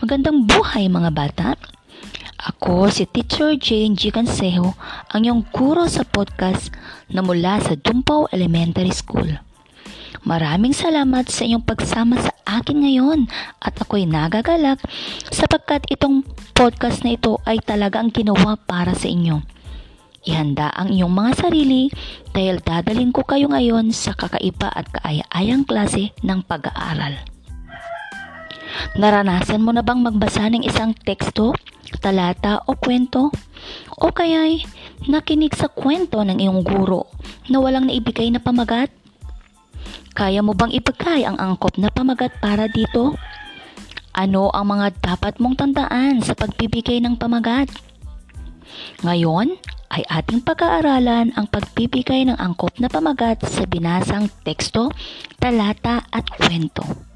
Magandang buhay mga bata! Ako si Teacher Jane G. Cansejo, ang iyong guro sa podcast na mula sa Dumpaw Elementary School. Maraming salamat sa inyong pagsama sa akin ngayon at ako'y nagagalak sapagkat itong podcast na ito ay talagang ginawa para sa inyo. Ihanda ang iyong mga sarili dahil dadalhin ko kayo ngayon sa kakaiba at kaaya-ayang klase ng pag-aaral. Naranasan mo na bang magbasa ng isang teksto, talata o kwento? O kaya'y nakinig sa kwento ng iyong guro na walang naibigay na pamagat? Kaya mo bang ipagkay ang angkop na pamagat para dito? Ano ang mga dapat mong tandaan sa pagbibigay ng pamagat? Ngayon ay ating pag-aaralan ang pagbibigay ng angkop na pamagat sa binasang teksto, talata at kwento.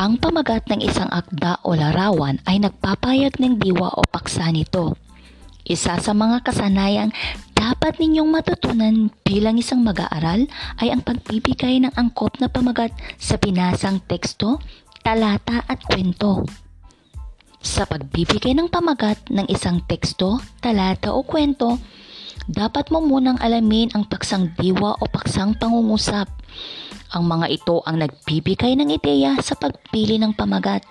Ang pamagat ng isang akda o larawan ay nagpapayag ng diwa o paksa nito. Isa sa mga kasanayang dapat ninyong matutunan bilang isang mag-aaral ay ang pagbibigay ng angkop na pamagat sa binasang teksto, talata at kwento. Sa pagbibigay ng pamagat ng isang teksto, talata o kwento, dapat mo munang alamin ang paksang diwa o paksang pangungusap ang mga ito ang nagbibigay ng ideya sa pagpili ng pamagat.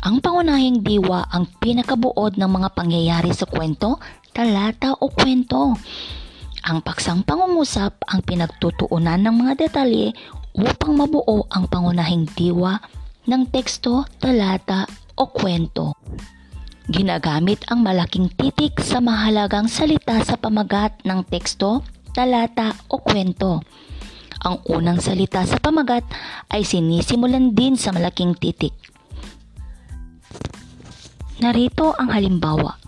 Ang pangunahing diwa ang pinakabuod ng mga pangyayari sa kwento, talata o kwento. Ang paksang pangungusap ang pinagtutuunan ng mga detalye upang mabuo ang pangunahing diwa ng teksto, talata o kwento. Ginagamit ang malaking titik sa mahalagang salita sa pamagat ng teksto, talata o kwento. Ang unang salita sa pamagat ay sinisimulan din sa malaking titik. Narito ang halimbawa.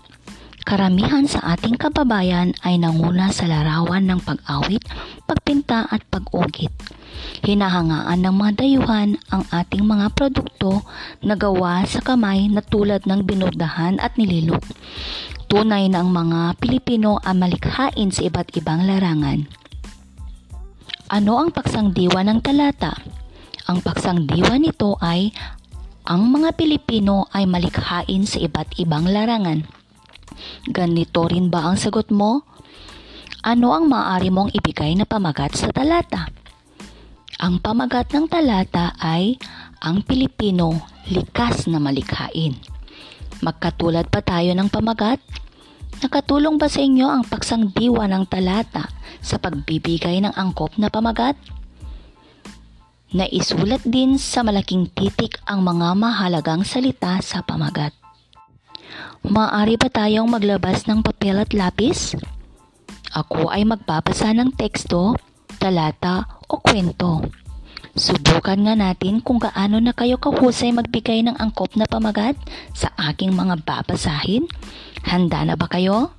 Karamihan sa ating kababayan ay nanguna sa larawan ng pag-awit, pagpinta at pag-ugit. Hinahangaan ng mga dayuhan ang ating mga produkto na gawa sa kamay na tulad ng binurdahan at nililok. Tunay na ang mga Pilipino ang malikhain sa iba't ibang larangan. Ano ang paksang diwa ng talata? Ang paksang diwa nito ay ang mga Pilipino ay malikhain sa iba't ibang larangan. Ganito rin ba ang sagot mo? Ano ang maaari mong ibigay na pamagat sa talata? Ang pamagat ng talata ay ang Pilipino likas na malikhain. Magkatulad pa tayo ng pamagat? Nakatulong ba sa inyo ang paksang diwa ng talata sa pagbibigay ng angkop na pamagat? Naisulat din sa malaking titik ang mga mahalagang salita sa pamagat. Maaari ba tayong maglabas ng papel at lapis? Ako ay magbabasa ng teksto, talata o kwento. Subukan nga natin kung gaano na kayo kahusay magbigay ng angkop na pamagat sa aking mga babasahin. Handa na ba kayo?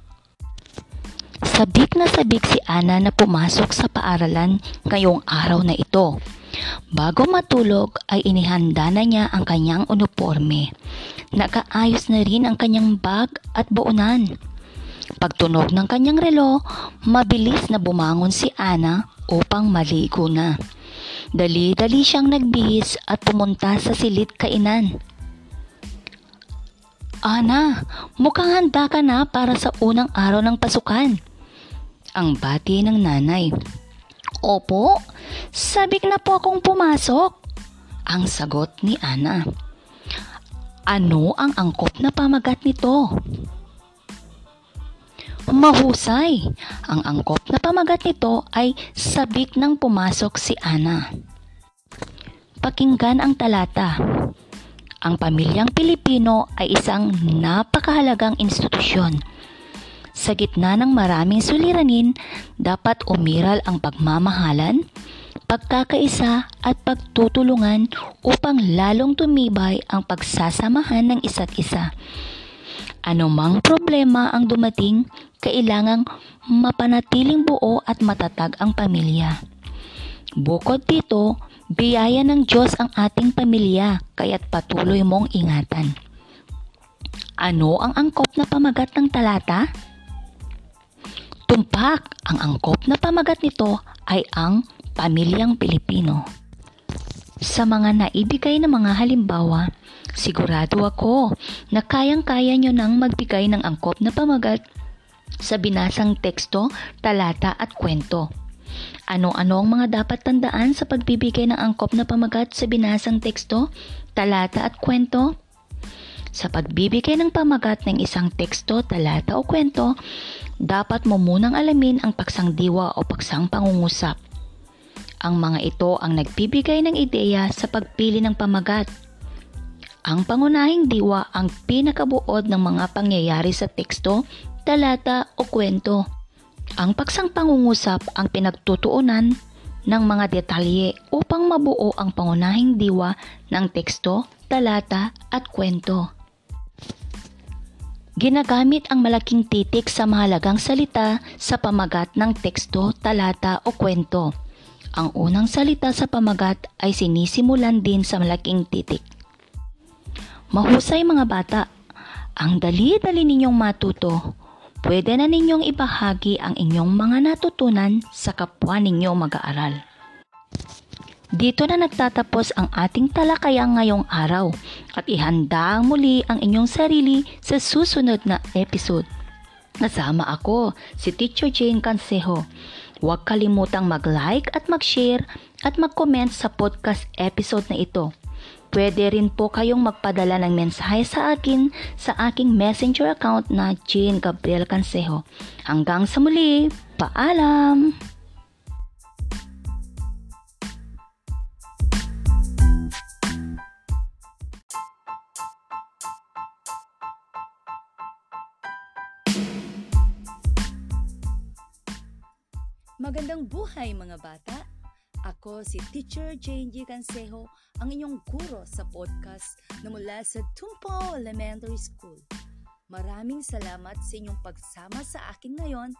Sabik na sabik si Ana na pumasok sa paaralan ngayong araw na ito. Bago matulog ay inihanda na niya ang kanyang uniforme. Nakaayos na rin ang kanyang bag at buonan. Pagtunog ng kanyang relo, mabilis na bumangon si Ana upang maligo na. Dali-dali siyang nagbihis at pumunta sa silid kainan. Ana, mukhang handa ka na para sa unang araw ng pasukan. Ang bati ng nanay. Opo, sabik na po akong pumasok. Ang sagot ni Ana. Ano ang angkop na pamagat nito? Mahusay. Ang angkop na pamagat nito ay sabik ng pumasok si Ana. Pakinggan ang talata. Ang pamilyang Pilipino ay isang napakahalagang institusyon. Sa gitna ng maraming suliranin, dapat umiral ang pagmamahalan, pagkakaisa at pagtutulungan upang lalong tumibay ang pagsasamahan ng isa't isa. Anumang problema ang dumating, kailangang mapanatiling buo at matatag ang pamilya. Bukod dito, biyaya ng Diyos ang ating pamilya, kaya't patuloy mong ingatan. Ano ang angkop na pamagat ng talata? Tumpak, ang angkop na pamagat nito ay ang pamilyang Pilipino. Sa mga naibigay na mga halimbawa, sigurado ako na kayang-kaya nyo nang magbigay ng angkop na pamagat sa binasang teksto, talata at kwento. Ano-ano ang mga dapat tandaan sa pagbibigay ng angkop na pamagat sa binasang teksto, talata at kwento? Sa pagbibigay ng pamagat ng isang teksto, talata o kwento, dapat mo munang alamin ang paksang diwa o paksang pangungusap. Ang mga ito ang nagbibigay ng ideya sa pagpili ng pamagat. Ang pangunahing diwa ang pinakabuod ng mga pangyayari sa teksto, talata o kwento. Ang paksang pangungusap ang pinagtutuunan ng mga detalye upang mabuo ang pangunahing diwa ng teksto, talata at kwento. Ginagamit ang malaking titik sa mahalagang salita sa pamagat ng teksto, talata o kwento. Ang unang salita sa pamagat ay sinisimulan din sa malaking titik. Mahusay mga bata, ang dali-dali ninyong matuto. Pwede na ninyong ibahagi ang inyong mga natutunan sa kapwa ninyo mag-aaral. Dito na nagtatapos ang ating talakayang ngayong araw at ihanda muli ang inyong sarili sa susunod na episode. Kasama ako, si Teacher Jane Cansejo. Huwag kalimutang mag-like at mag-share at mag-comment sa podcast episode na ito. Pwede rin po kayong magpadala ng mensahe sa akin sa aking messenger account na Jane Gabriel Cansejo. Hanggang sa muli, paalam! Magandang buhay mga bata! Ako si Teacher Jane G. Cansejo, ang inyong guro sa podcast na mula sa Tumpo Elementary School. Maraming salamat sa inyong pagsama sa akin ngayon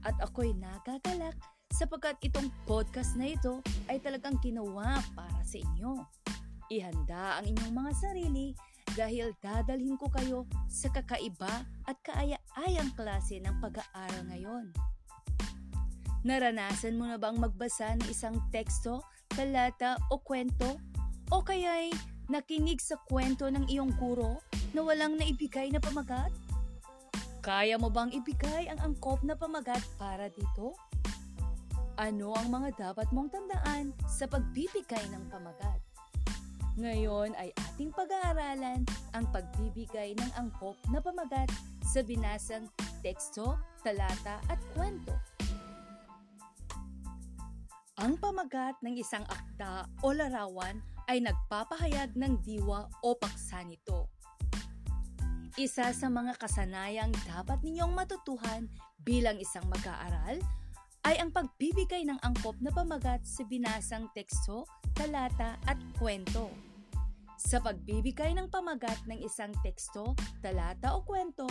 at ako'y nagagalak sapagkat itong podcast na ito ay talagang ginawa para sa inyo. Ihanda ang inyong mga sarili dahil dadalhin ko kayo sa kakaiba at kaaya-ayang klase ng pag-aaral ngayon. Naranasan mo na bang magbasa ng isang teksto, talata o kwento? O kaya'y nakinig sa kwento ng iyong guro na walang naibigay na pamagat? Kaya mo bang ibigay ang angkop na pamagat para dito? Ano ang mga dapat mong tandaan sa pagbibigay ng pamagat? Ngayon ay ating pag-aaralan ang pagbibigay ng angkop na pamagat sa binasang teksto, talata at kwento. Ang pamagat ng isang akda o larawan ay nagpapahayag ng diwa o paksa nito. Isa sa mga kasanayang dapat ninyong matutuhan bilang isang mag-aaral ay ang pagbibigay ng angkop na pamagat sa binasang teksto, talata at kwento. Sa pagbibigay ng pamagat ng isang teksto, talata o kwento,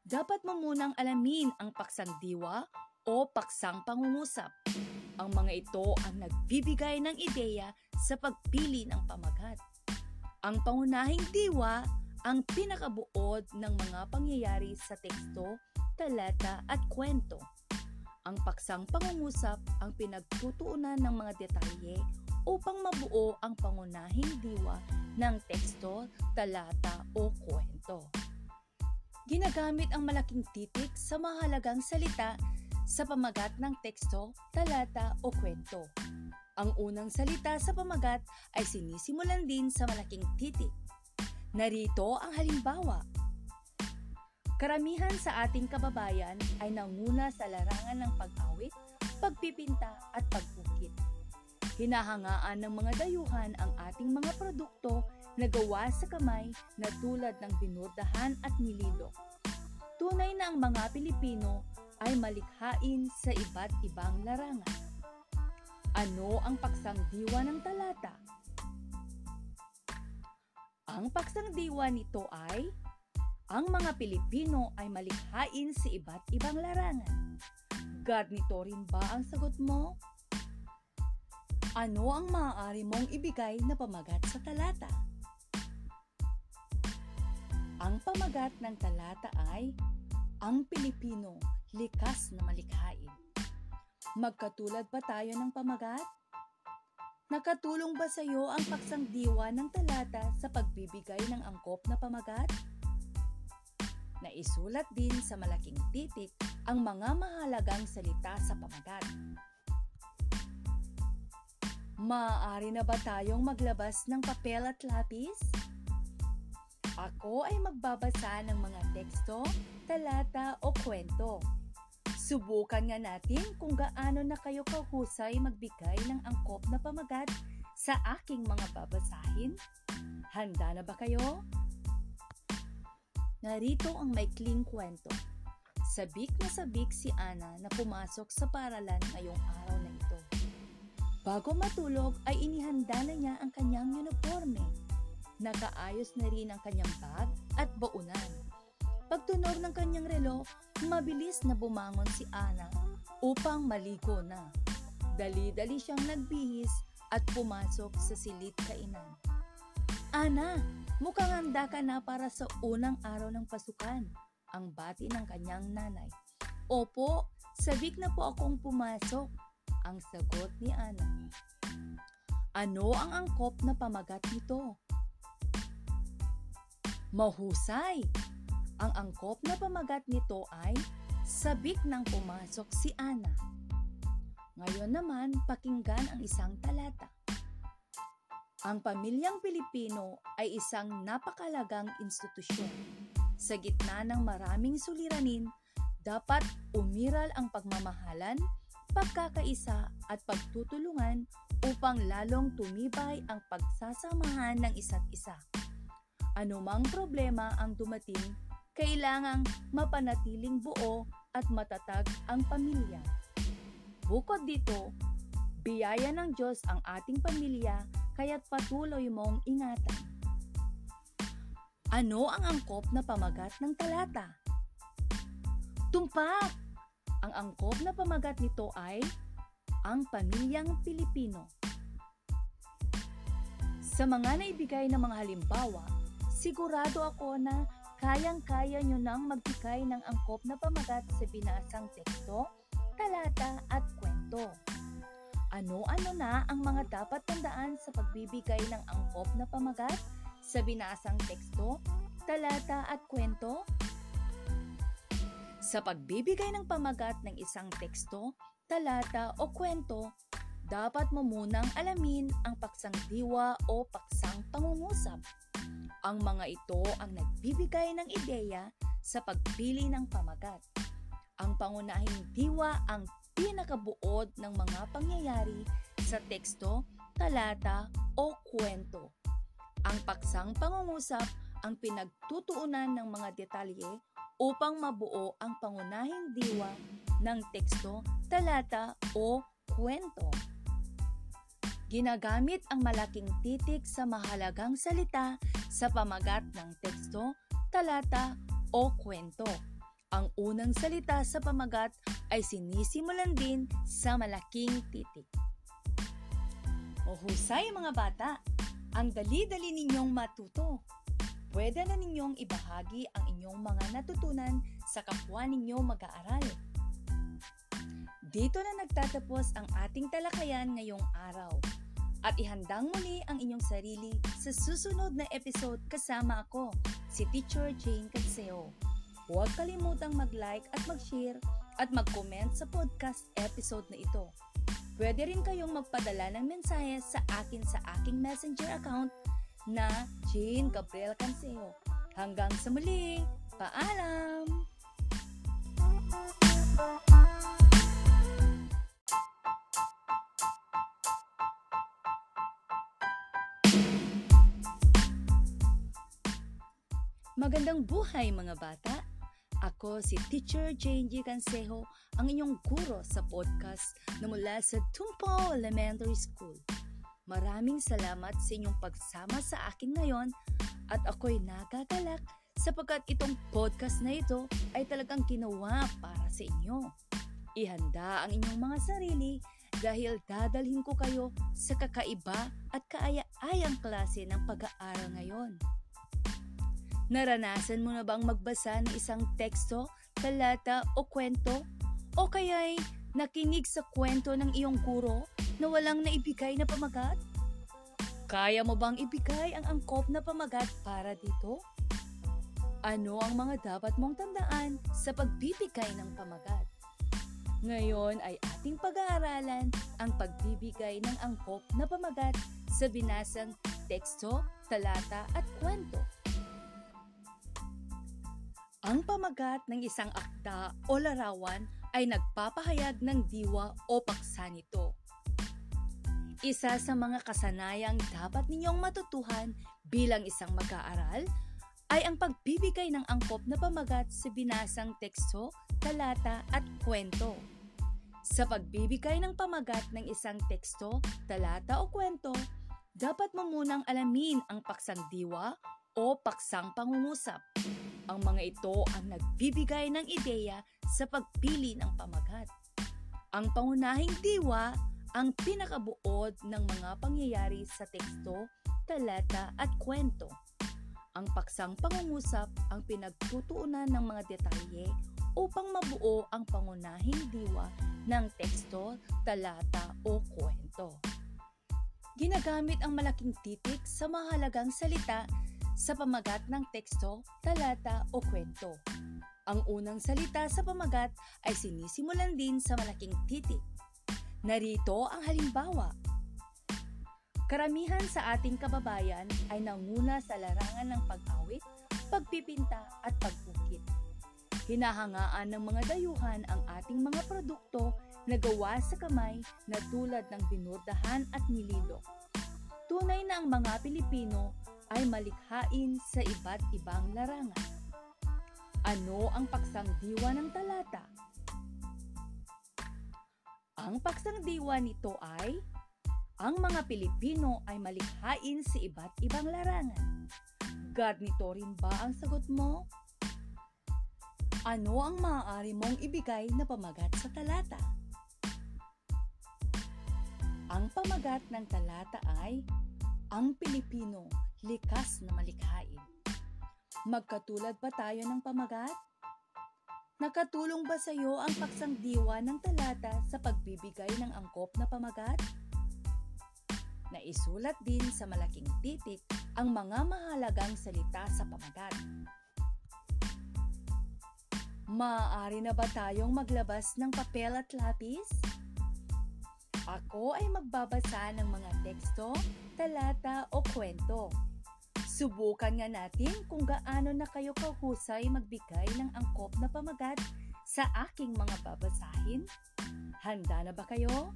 dapat mo munang alamin ang paksang diwa o paksang pangungusap. Ang mga ito ang nagbibigay ng ideya sa pagpili ng pamagat. Ang pangunahing diwa ang pinakabuod ng mga pangyayari sa teksto, talata at kwento. Ang paksang pangungusap ang pinagtutuunan ng mga detalye upang mabuo ang pangunahing diwa ng teksto, talata o kwento. Ginagamit ang malaking titik sa mahalagang salita sa pamagat ng teksto, talata o kwento. Ang unang salita sa pamagat ay sinisimulan din sa malaking titik. Narito ang halimbawa. Karamihan sa ating kababayan ay nanguna sa larangan ng pag-awit, pagpipinta at pagpukit. Hinahangaan ng mga dayuhan ang ating mga produkto na gawa sa kamay na tulad ng binurdahan at nililok. Tunay na ang mga Pilipino ay malikhain sa iba't ibang larangan. Ano ang paksang diwa ng talata? Ang paksang diwa nito ay ang mga Pilipino ay malikhain sa iba't ibang larangan. Garnito rin ba ang sagot mo? Ano ang maaari mong ibigay na pamagat sa talata? Ang pamagat ng talata ay ang Pilipino likas na malikhain. Magkatulad ba tayo ng pamagat? Nakatulong ba sa iyo ang paksang diwa ng talata sa pagbibigay ng angkop na pamagat? Naisulat din sa malaking titik ang mga mahalagang salita sa pamagat. Maaari na ba tayong maglabas ng papel at lapis? Ako ay magbabasa ng mga teksto, talata o kwento. Subukan nga natin kung gaano na kayo kahusay magbigay ng angkop na pamagat sa aking mga babasahin. Handa na ba kayo? Narito ang maikling kwento. Sabik na sabik si Ana na pumasok sa paralan ngayong araw na ito. Bago matulog ay inihanda na niya ang kanyang uniforme. Nakaayos na rin ang kanyang bag at baunan. Pagtunog ng kanyang relo, mabilis na bumangon si Ana upang maligo na. Dali-dali siyang nagbihis at pumasok sa silid kainan. Ana, mukhang handa ka na para sa unang araw ng pasukan, ang bati ng kanyang nanay. Opo, sabik na po akong pumasok, ang sagot ni Ana. Ano ang angkop na pamagat nito? Mahusay! Ang angkop na pamagat nito ay sabik nang pumasok si Ana. Ngayon naman, pakinggan ang isang talata. Ang pamilyang Pilipino ay isang napakalagang institusyon. Sa gitna ng maraming suliranin, dapat umiral ang pagmamahalan, pagkakaisa at pagtutulungan upang lalong tumibay ang pagsasamahan ng isa't isa. Anumang problema ang dumating kailangang mapanatiling buo at matatag ang pamilya. Bukod dito, biyaya ng Diyos ang ating pamilya kaya't patuloy mong ingatan. Ano ang angkop na pamagat ng talata? Tumpak! Ang angkop na pamagat nito ay ang pamilyang Pilipino. Sa mga naibigay na mga halimbawa, sigurado ako na kayang-kaya nyo nang magbigay ng angkop na pamagat sa binasang teksto, talata at kwento. Ano-ano na ang mga dapat tandaan sa pagbibigay ng angkop na pamagat sa binasang teksto, talata at kwento? Sa pagbibigay ng pamagat ng isang teksto, talata o kwento, dapat mo munang alamin ang paksang diwa o paksang pangungusap ang mga ito ang nagbibigay ng ideya sa pagpili ng pamagat. Ang pangunahing diwa ang pinakabuod ng mga pangyayari sa teksto, talata o kwento. Ang paksang pangungusap ang pinagtutuunan ng mga detalye upang mabuo ang pangunahing diwa ng teksto, talata o kwento. Ginagamit ang malaking titik sa mahalagang salita sa pamagat ng teksto, talata o kwento. Ang unang salita sa pamagat ay sinisimulan din sa malaking titik. Mahusay mga bata! Ang dali-dali ninyong matuto. Pwede na ninyong ibahagi ang inyong mga natutunan sa kapwa ninyo mag-aaral. Dito na nagtatapos ang ating talakayan ngayong araw at ihandang muli ang inyong sarili sa susunod na episode kasama ako, si Teacher Jane Canseo. Huwag kalimutang mag-like at mag-share at mag-comment sa podcast episode na ito. Pwede rin kayong magpadala ng mensahe sa akin sa aking messenger account na Jane Gabriel Canseo. Hanggang sa muli, paalam! Magandang buhay mga bata! Ako si Teacher Jane G. Cansejo, ang inyong guro sa podcast na mula sa Tumpo Elementary School. Maraming salamat sa inyong pagsama sa akin ngayon at ako'y nagagalak sapagkat itong podcast na ito ay talagang ginawa para sa inyo. Ihanda ang inyong mga sarili dahil dadalhin ko kayo sa kakaiba at kaaya-ayang klase ng pag-aaral ngayon. Naranasan mo na bang magbasa ng isang teksto, talata o kwento? O kaya'y Nakinig sa kwento ng iyong guro na walang naibigay na pamagat? Kaya mo bang ibigay ang angkop na pamagat para dito? Ano ang mga dapat mong tandaan sa pagbibigay ng pamagat? Ngayon ay ating pag-aaralan ang pagbibigay ng angkop na pamagat sa binasang teksto, talata at kwento. Ang pamagat ng isang akda o larawan ay nagpapahayag ng diwa o paksa nito. Isa sa mga kasanayang dapat ninyong matutuhan bilang isang mag-aaral ay ang pagbibigay ng angkop na pamagat sa binasang teksto, talata at kwento. Sa pagbibigay ng pamagat ng isang teksto, talata o kwento, dapat mo munang alamin ang paksang diwa o paksang pangungusap. Ang mga ito ang nagbibigay ng ideya sa pagpili ng pamagat. Ang pangunahing diwa ang pinakabuod ng mga pangyayari sa teksto, talata at kwento. Ang paksang pangungusap ang pinagtutuunan ng mga detalye upang mabuo ang pangunahing diwa ng teksto, talata o kwento. Ginagamit ang malaking titik sa mahalagang salita sa pamagat ng teksto, talata o kwento. Ang unang salita sa pamagat ay sinisimulan din sa malaking titik. Narito ang halimbawa. Karamihan sa ating kababayan ay nanguna sa larangan ng pag-awit, pagpipinta at pagpukit. Hinahangaan ng mga dayuhan ang ating mga produkto na gawa sa kamay na tulad ng binurdahan at nililok. Tunay na ang mga Pilipino ay malikhain sa iba't ibang larangan. Ano ang paksang diwa ng talata? Ang paksang diwa nito ay ang mga Pilipino ay malikhain sa iba't ibang larangan. Garnito rin ba ang sagot mo? Ano ang maaari mong ibigay na pamagat sa talata? Ang pamagat ng talata ay ang Pilipino likas na malikhain. Magkatulad ba tayo ng pamagat? Nakatulong ba sa iyo ang paksang diwa ng talata sa pagbibigay ng angkop na pamagat? Naisulat din sa malaking titik ang mga mahalagang salita sa pamagat. Maaari na ba tayong maglabas ng papel at lapis? Ako ay magbabasa ng mga teksto, talata o kwento Subukan nga natin kung gaano na kayo kahusay magbigay ng angkop na pamagat sa aking mga babasahin. Handa na ba kayo?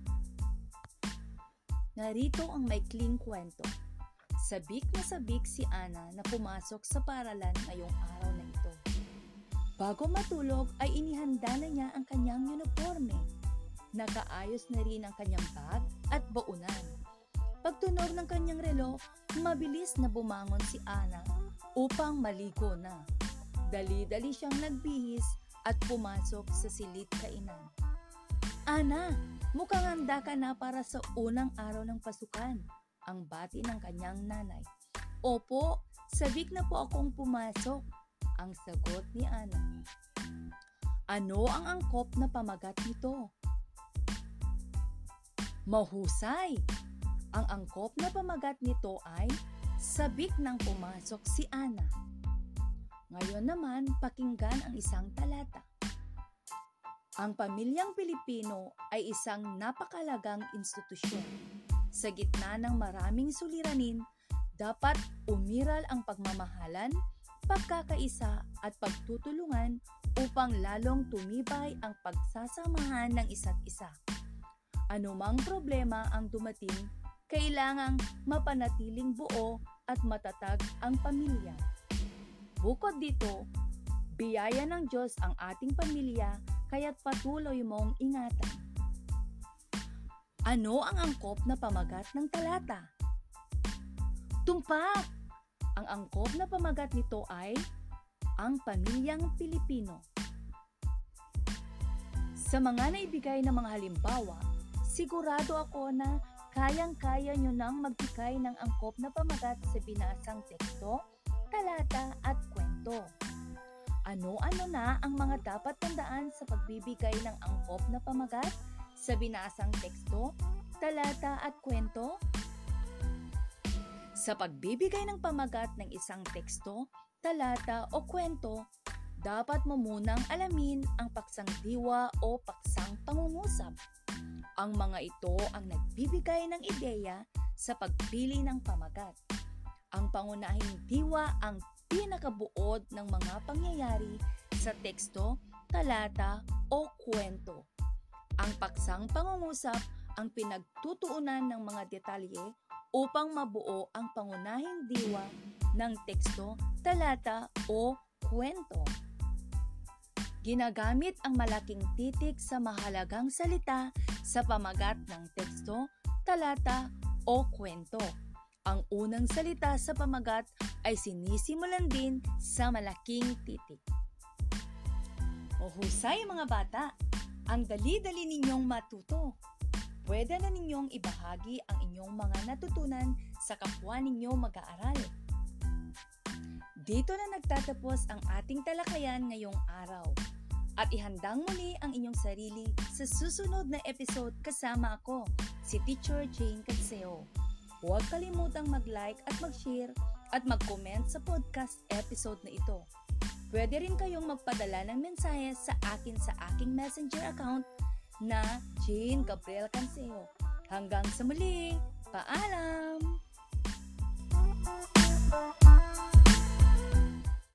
Narito ang maikling kwento. Sabik na sabik si Ana na pumasok sa paralan ngayong araw na ito. Bago matulog ay inihanda na niya ang kanyang uniforme. Nakaayos na rin ang kanyang bag at baunan Pagtunog ng kanyang relo, mabilis na bumangon si Ana upang maligo na. Dali-dali siyang nagbihis at pumasok sa silid kainan. Ana, mukhang handa ka na para sa unang araw ng pasukan, ang bati ng kanyang nanay. Opo, sabik na po akong pumasok, ang sagot ni Ana. Ano ang angkop na pamagat nito? Mahusay! Ang angkop na pamagat nito ay sabik nang pumasok si Ana. Ngayon naman, pakinggan ang isang talata. Ang pamilyang Pilipino ay isang napakalagang institusyon. Sa gitna ng maraming suliranin, dapat umiral ang pagmamahalan, pagkakaisa at pagtutulungan upang lalong tumibay ang pagsasamahan ng isa't isa. Anumang problema ang dumating, kailangang mapanatiling buo at matatag ang pamilya. Bukod dito, biyaya ng Diyos ang ating pamilya kaya't patuloy mong ingatan. Ano ang angkop na pamagat ng talata? Tumpak! Ang angkop na pamagat nito ay ang pamilyang Pilipino. Sa mga naibigay na mga halimbawa, sigurado ako na kayang-kaya nyo nang magbigay ng angkop na pamagat sa binasang teksto, talata at kwento. Ano-ano na ang mga dapat tandaan sa pagbibigay ng angkop na pamagat sa binasang teksto, talata at kwento? Sa pagbibigay ng pamagat ng isang teksto, talata o kwento, dapat mo munang alamin ang paksang diwa o paksang pangungusap. Ang mga ito ang nagbibigay ng ideya sa pagpili ng pamagat. Ang pangunahing diwa ang pinakabuod ng mga pangyayari sa teksto, talata o kwento. Ang paksang pangungusap ang pinagtutuunan ng mga detalye upang mabuo ang pangunahing diwa ng teksto, talata o kwento. Ginagamit ang malaking titik sa mahalagang salita sa pamagat ng teksto, talata o kwento. Ang unang salita sa pamagat ay sinisimulan din sa malaking titik. O mga bata, ang dali-dali ninyong matuto. Pwede na ninyong ibahagi ang inyong mga natutunan sa kapwa ninyo mag-aaral. Dito na nagtatapos ang ating talakayan ngayong araw at ihandang muli ang inyong sarili sa susunod na episode kasama ako, si Teacher Jane Canseo. Huwag kalimutang mag-like at mag-share at mag-comment sa podcast episode na ito. Pwede rin kayong magpadala ng mensahe sa akin sa aking messenger account na Jane Gabriel Canseo. Hanggang sa muli, paalam! Thank you.